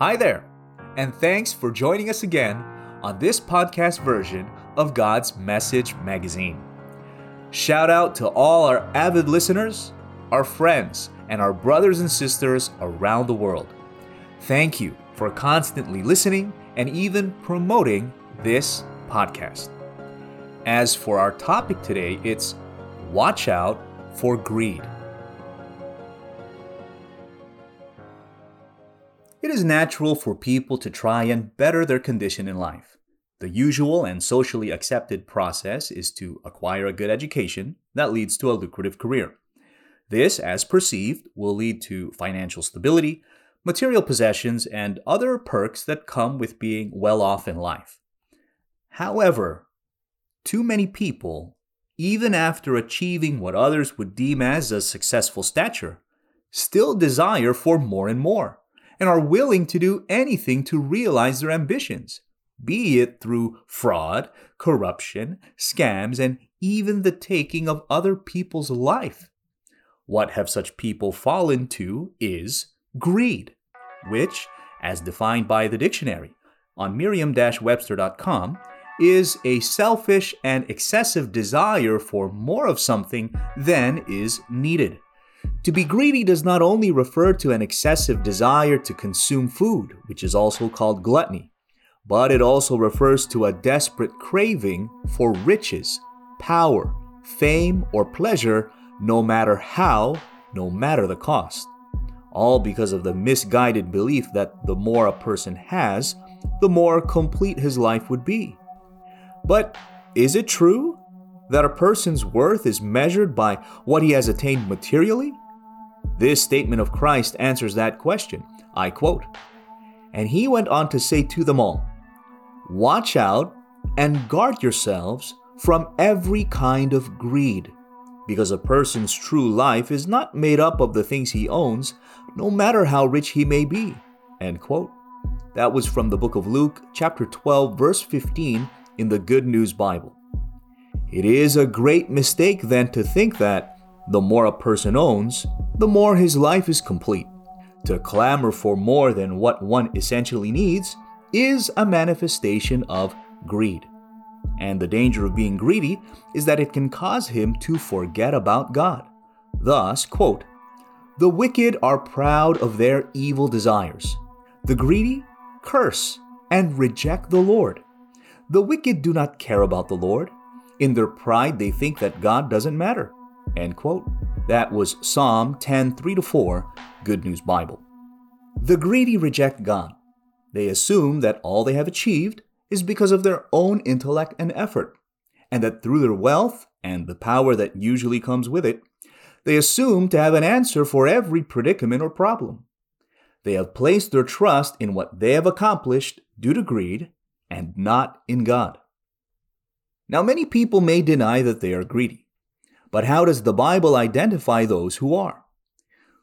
Hi there, and thanks for joining us again on this podcast version of God's Message Magazine. Shout out to all our avid listeners, our friends, and our brothers and sisters around the world. Thank you for constantly listening and even promoting this podcast. As for our topic today, it's Watch Out for Greed. It is natural for people to try and better their condition in life. The usual and socially accepted process is to acquire a good education that leads to a lucrative career. This, as perceived, will lead to financial stability, material possessions, and other perks that come with being well off in life. However, too many people, even after achieving what others would deem as a successful stature, still desire for more and more and are willing to do anything to realize their ambitions, be it through fraud, corruption, scams, and even the taking of other people's life. What have such people fallen to is greed, which, as defined by the dictionary on merriam webster.com, is a selfish and excessive desire for more of something than is needed. To be greedy does not only refer to an excessive desire to consume food, which is also called gluttony, but it also refers to a desperate craving for riches, power, fame, or pleasure, no matter how, no matter the cost. All because of the misguided belief that the more a person has, the more complete his life would be. But is it true that a person's worth is measured by what he has attained materially? This statement of Christ answers that question. I quote And he went on to say to them all, Watch out and guard yourselves from every kind of greed, because a person's true life is not made up of the things he owns, no matter how rich he may be. End quote. That was from the book of Luke, chapter 12, verse 15 in the Good News Bible. It is a great mistake then to think that the more a person owns, the more his life is complete. To clamor for more than what one essentially needs is a manifestation of greed. And the danger of being greedy is that it can cause him to forget about God. Thus, quote, the wicked are proud of their evil desires. The greedy curse and reject the Lord. The wicked do not care about the Lord. In their pride, they think that God doesn't matter. End quote. That was Psalm 10 3 4, Good News Bible. The greedy reject God. They assume that all they have achieved is because of their own intellect and effort, and that through their wealth and the power that usually comes with it, they assume to have an answer for every predicament or problem. They have placed their trust in what they have accomplished due to greed and not in God. Now, many people may deny that they are greedy. But how does the Bible identify those who are?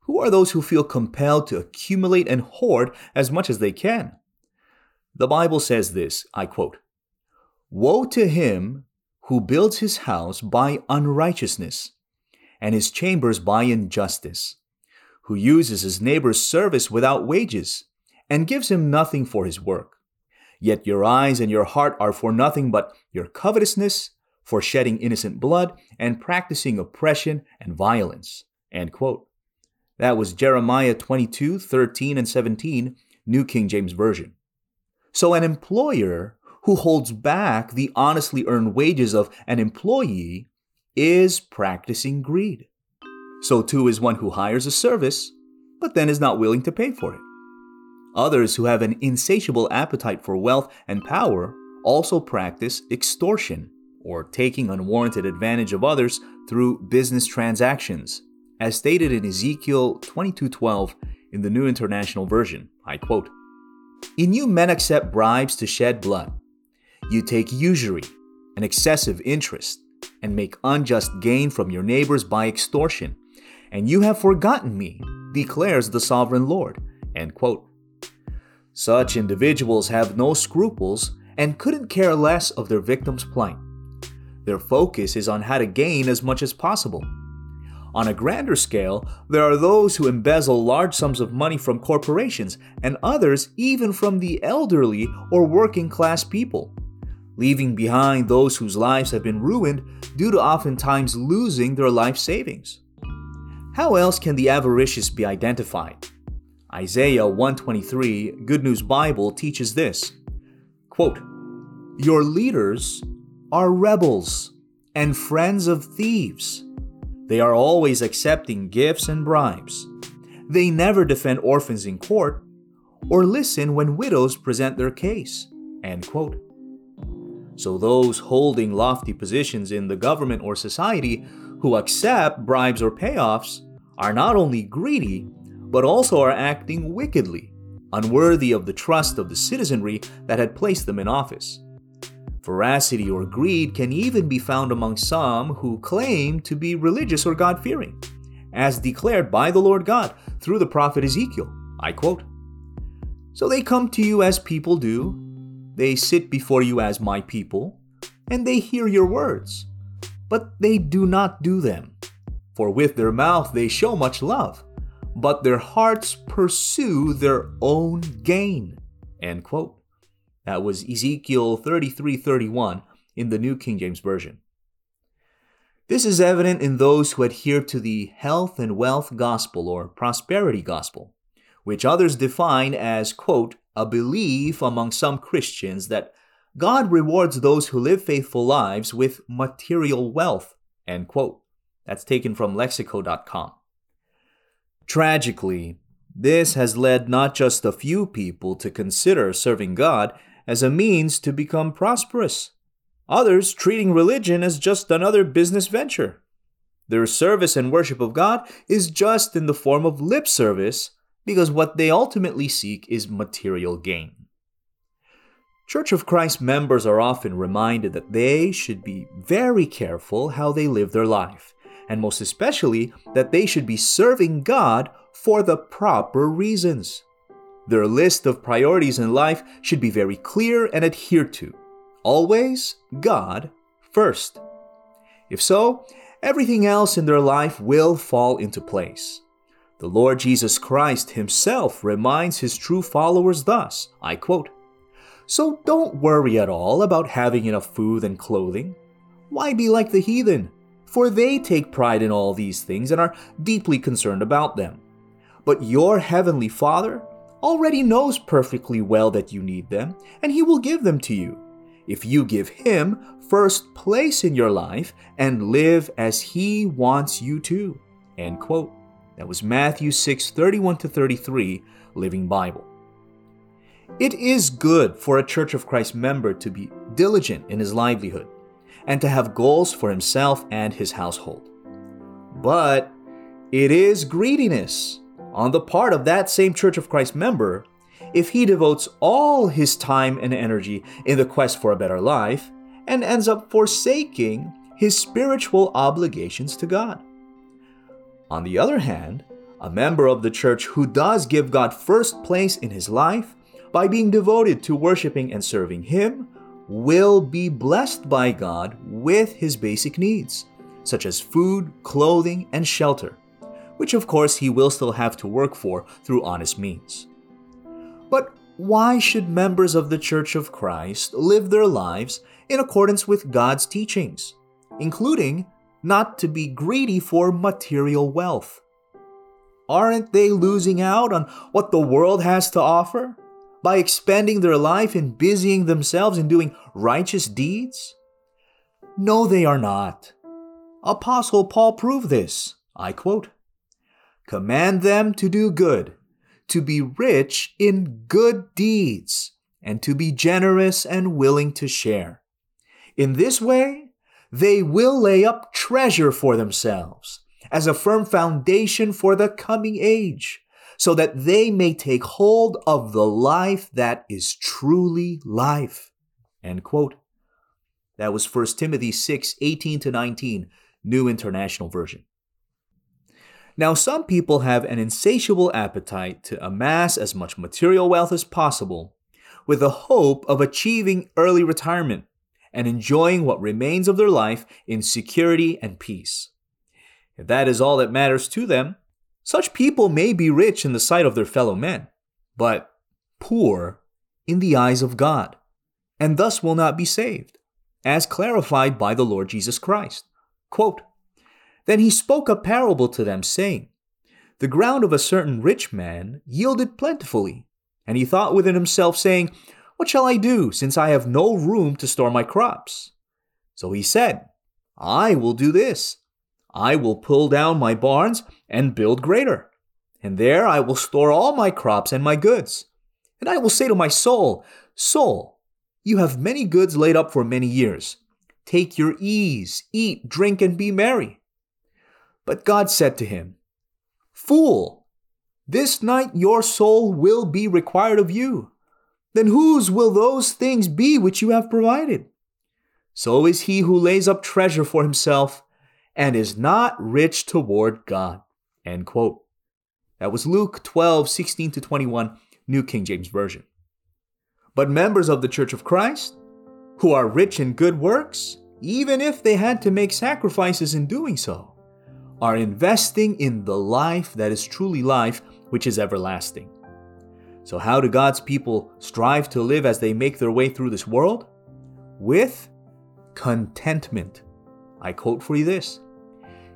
Who are those who feel compelled to accumulate and hoard as much as they can? The Bible says this I quote, Woe to him who builds his house by unrighteousness, and his chambers by injustice, who uses his neighbor's service without wages, and gives him nothing for his work. Yet your eyes and your heart are for nothing but your covetousness for shedding innocent blood and practicing oppression and violence. End quote. That was Jeremiah 22, 13, and 17, New King James Version. So, an employer who holds back the honestly earned wages of an employee is practicing greed. So, too, is one who hires a service, but then is not willing to pay for it. Others who have an insatiable appetite for wealth and power also practice extortion or taking unwarranted advantage of others through business transactions. As stated in Ezekiel 22:12 in the New International Version, I quote, "In you men accept bribes to shed blood. You take usury and excessive interest and make unjust gain from your neighbors by extortion, and you have forgotten me, declares the sovereign Lord." End quote. Such individuals have no scruples and couldn't care less of their victim's plight. Their focus is on how to gain as much as possible. On a grander scale, there are those who embezzle large sums of money from corporations, and others even from the elderly or working class people, leaving behind those whose lives have been ruined due to oftentimes losing their life savings. How else can the avaricious be identified? Isaiah 123, Good News Bible, teaches this quote, Your leaders are rebels and friends of thieves they are always accepting gifts and bribes. They never defend orphans in court or listen when widows present their case. End quote. So, those holding lofty positions in the government or society who accept bribes or payoffs are not only greedy, but also are acting wickedly, unworthy of the trust of the citizenry that had placed them in office. Veracity or greed can even be found among some who claim to be religious or God fearing, as declared by the Lord God through the prophet Ezekiel. I quote So they come to you as people do, they sit before you as my people, and they hear your words, but they do not do them. For with their mouth they show much love, but their hearts pursue their own gain. End quote. That was Ezekiel 33:31 in the New King James Version. This is evident in those who adhere to the health and wealth gospel or prosperity gospel, which others define as, quote, a belief among some Christians that God rewards those who live faithful lives with material wealth, end quote. That's taken from lexico.com. Tragically, this has led not just a few people to consider serving God as a means to become prosperous. Others treating religion as just another business venture. Their service and worship of God is just in the form of lip service because what they ultimately seek is material gain. Church of Christ members are often reminded that they should be very careful how they live their life, and most especially that they should be serving God for the proper reasons. Their list of priorities in life should be very clear and adhered to. Always God first. If so, everything else in their life will fall into place. The Lord Jesus Christ himself reminds his true followers thus I quote, So don't worry at all about having enough food and clothing. Why be like the heathen? For they take pride in all these things and are deeply concerned about them. But your heavenly Father already knows perfectly well that you need them, and He will give them to you. If you give Him first place in your life and live as He wants you to. End quote. That was Matthew 6 31 to 33, Living Bible. It is good for a Church of Christ member to be diligent in his livelihood and to have goals for himself and his household. But it is greediness on the part of that same Church of Christ member if he devotes all his time and energy in the quest for a better life and ends up forsaking his spiritual obligations to God. On the other hand, a member of the church who does give God first place in his life by being devoted to worshiping and serving Him will be blessed by God with his basic needs, such as food, clothing, and shelter which of course he will still have to work for through honest means. But why should members of the Church of Christ live their lives in accordance with God's teachings, including not to be greedy for material wealth? Aren't they losing out on what the world has to offer by expending their life in busying themselves in doing righteous deeds? No, they are not. Apostle Paul proved this. I quote Command them to do good, to be rich in good deeds, and to be generous and willing to share. In this way, they will lay up treasure for themselves as a firm foundation for the coming age, so that they may take hold of the life that is truly life. End quote. That was 1 Timothy 6 18 to 19, New International Version. Now, some people have an insatiable appetite to amass as much material wealth as possible with the hope of achieving early retirement and enjoying what remains of their life in security and peace. If that is all that matters to them, such people may be rich in the sight of their fellow men, but poor in the eyes of God, and thus will not be saved, as clarified by the Lord Jesus Christ. Quote, then he spoke a parable to them, saying, The ground of a certain rich man yielded plentifully. And he thought within himself, saying, What shall I do, since I have no room to store my crops? So he said, I will do this. I will pull down my barns and build greater. And there I will store all my crops and my goods. And I will say to my soul, Soul, you have many goods laid up for many years. Take your ease, eat, drink, and be merry. But God said to him, Fool, this night your soul will be required of you. Then whose will those things be which you have provided? So is he who lays up treasure for himself and is not rich toward God. End quote. That was Luke 12, 16 to 21, New King James Version. But members of the Church of Christ, who are rich in good works, even if they had to make sacrifices in doing so, are investing in the life that is truly life, which is everlasting. So, how do God's people strive to live as they make their way through this world? With contentment. I quote for you this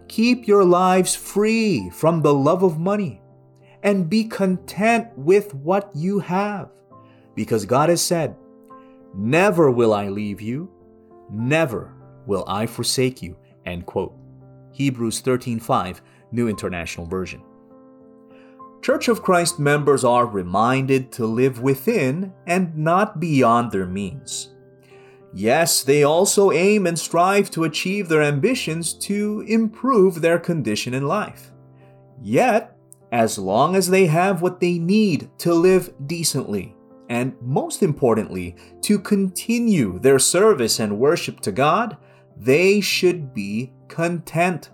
Keep your lives free from the love of money and be content with what you have. Because God has said, Never will I leave you, never will I forsake you. End quote. Hebrews 13:5, New International Version. Church of Christ members are reminded to live within and not beyond their means. Yes, they also aim and strive to achieve their ambitions to improve their condition in life. Yet, as long as they have what they need to live decently, and most importantly, to continue their service and worship to God, they should be content.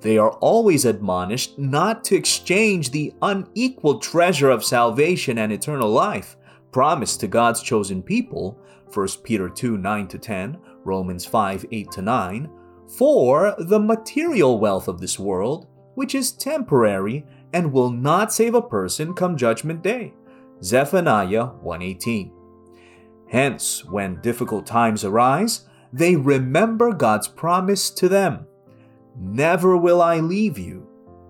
They are always admonished not to exchange the unequal treasure of salvation and eternal life promised to God's chosen people, 1 Peter 2 9 to 10, Romans 5 8 to 9, for the material wealth of this world, which is temporary and will not save a person come judgment day. Zephaniah 1:18. Hence, when difficult times arise, they remember God's promise to them Never will I leave you,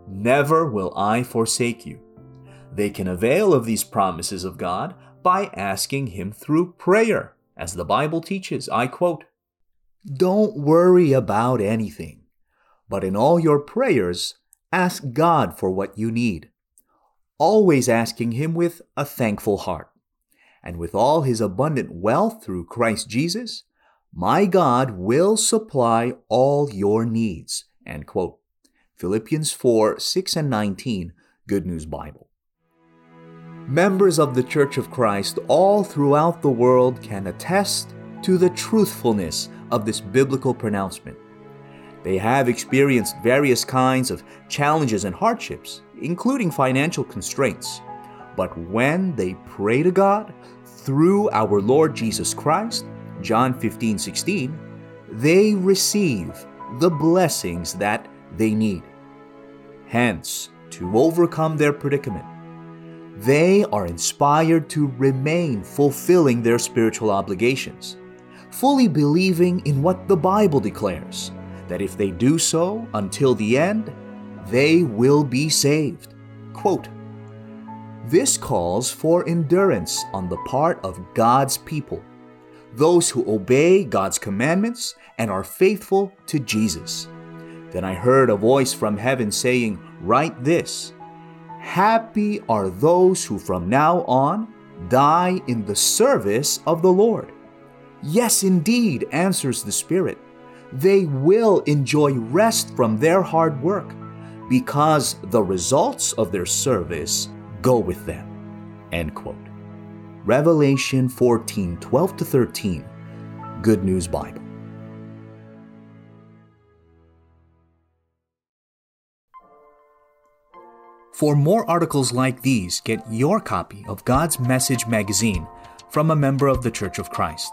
never will I forsake you. They can avail of these promises of God by asking Him through prayer, as the Bible teaches. I quote, Don't worry about anything, but in all your prayers, ask God for what you need, always asking Him with a thankful heart. And with all His abundant wealth through Christ Jesus, my God will supply all your needs. End quote. Philippians 4 6 and 19, Good News Bible. Members of the Church of Christ all throughout the world can attest to the truthfulness of this biblical pronouncement. They have experienced various kinds of challenges and hardships, including financial constraints. But when they pray to God through our Lord Jesus Christ, John 15 16, they receive the blessings that they need. Hence, to overcome their predicament, they are inspired to remain fulfilling their spiritual obligations, fully believing in what the Bible declares that if they do so until the end, they will be saved. Quote, this calls for endurance on the part of God's people those who obey God's commandments and are faithful to Jesus. Then I heard a voice from heaven saying, Write this Happy are those who from now on die in the service of the Lord. Yes, indeed, answers the Spirit. They will enjoy rest from their hard work because the results of their service go with them. End quote. Revelation 14 12 to 13, Good News Bible. For more articles like these, get your copy of God's Message magazine from a member of the Church of Christ.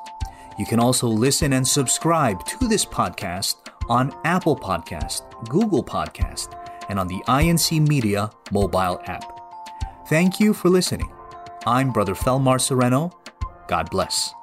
You can also listen and subscribe to this podcast on Apple Podcast, Google Podcast, and on the INC Media mobile app. Thank you for listening. I'm Brother Felmar Serreno. God bless.